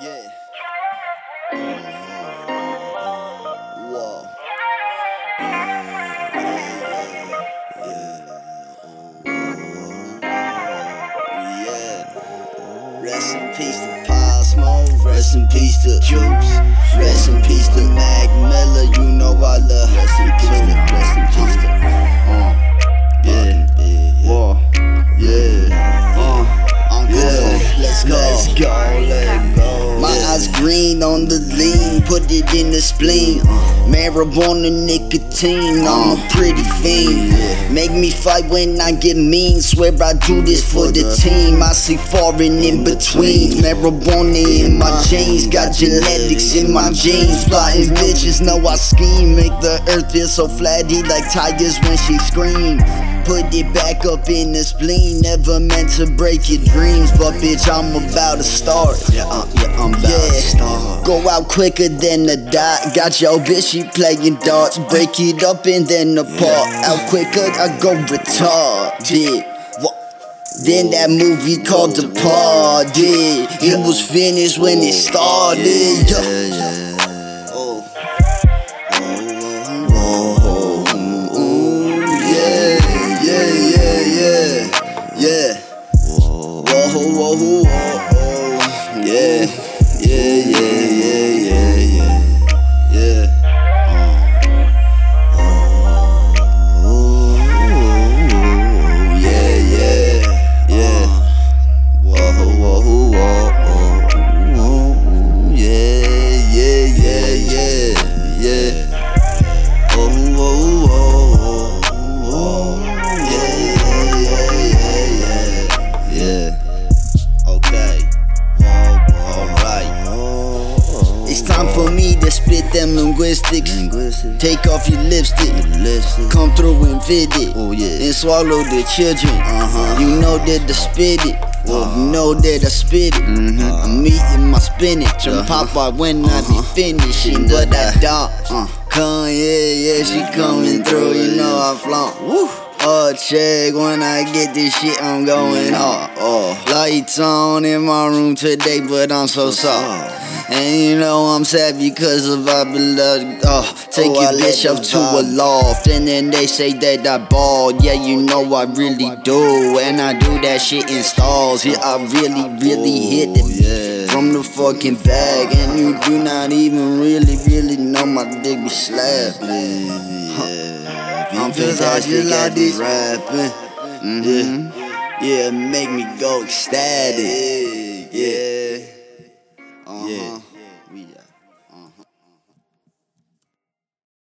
Yeah. Whoa. Yeah. Rest in peace to Cosmo. Rest in peace to Juice. Rest in peace to Mac Miller. You know I love. Rest in peace to. Rest in peace to. Uh, yeah. Whoa. Yeah. Uh, I'm good. Let's go. Let's go. Eyes green on the lean. Put it in the spleen. Marijuana, nicotine. I'm a pretty fiend. Make me fight when I get mean. Swear I do this for the team. I see foreign in between. Marijuana in my jeans. Got genetics in my genes. Plotting bitches know I scheme. Make the earth feel so flatty like tires when she scream. Put it back up in the spleen. Never meant to break your dreams, but bitch, I'm about to start. Yeah, uh, yeah, I'm about to start. Go out quicker than a dot. Got your bitch, she playing darts. Break it up and then apart. Out quicker, I go retarded. Then that movie called The Party. It was finished when it started. Yeah, Yeah. yeah. Whoa. Whoa, whoa, It's time for me to spit them linguistics. Linguistic. Take off your lipstick. Listen. Come through and fit it. Oh, yeah. And swallow the children. Uh-huh. You know that I spit it. Well, you know that I spit it. Mhm. I'm eating my spinach. And Uh-huh. pop out when I be finishing. But I don't. Uh, come, yeah, yeah, she coming through. You know I flaunt. Woo. Oh, check when I get this shit, I'm going off. Oh, Lights on in my room today, but I'm so soft. And you know I'm sad because of I blood. Oh, uh, take Oh, your I bitch up to a loft, and then they say that I ball. Yeah, you know I really do, and I do that shit in stalls. Yeah, I really, really hit it yeah. from the fucking bag, and you do not even really, really know my dick be slapping. Yeah. I'm Because I fantastic just at like this rapping. Mhm. Yeah, make me go ecstatic. Yeah.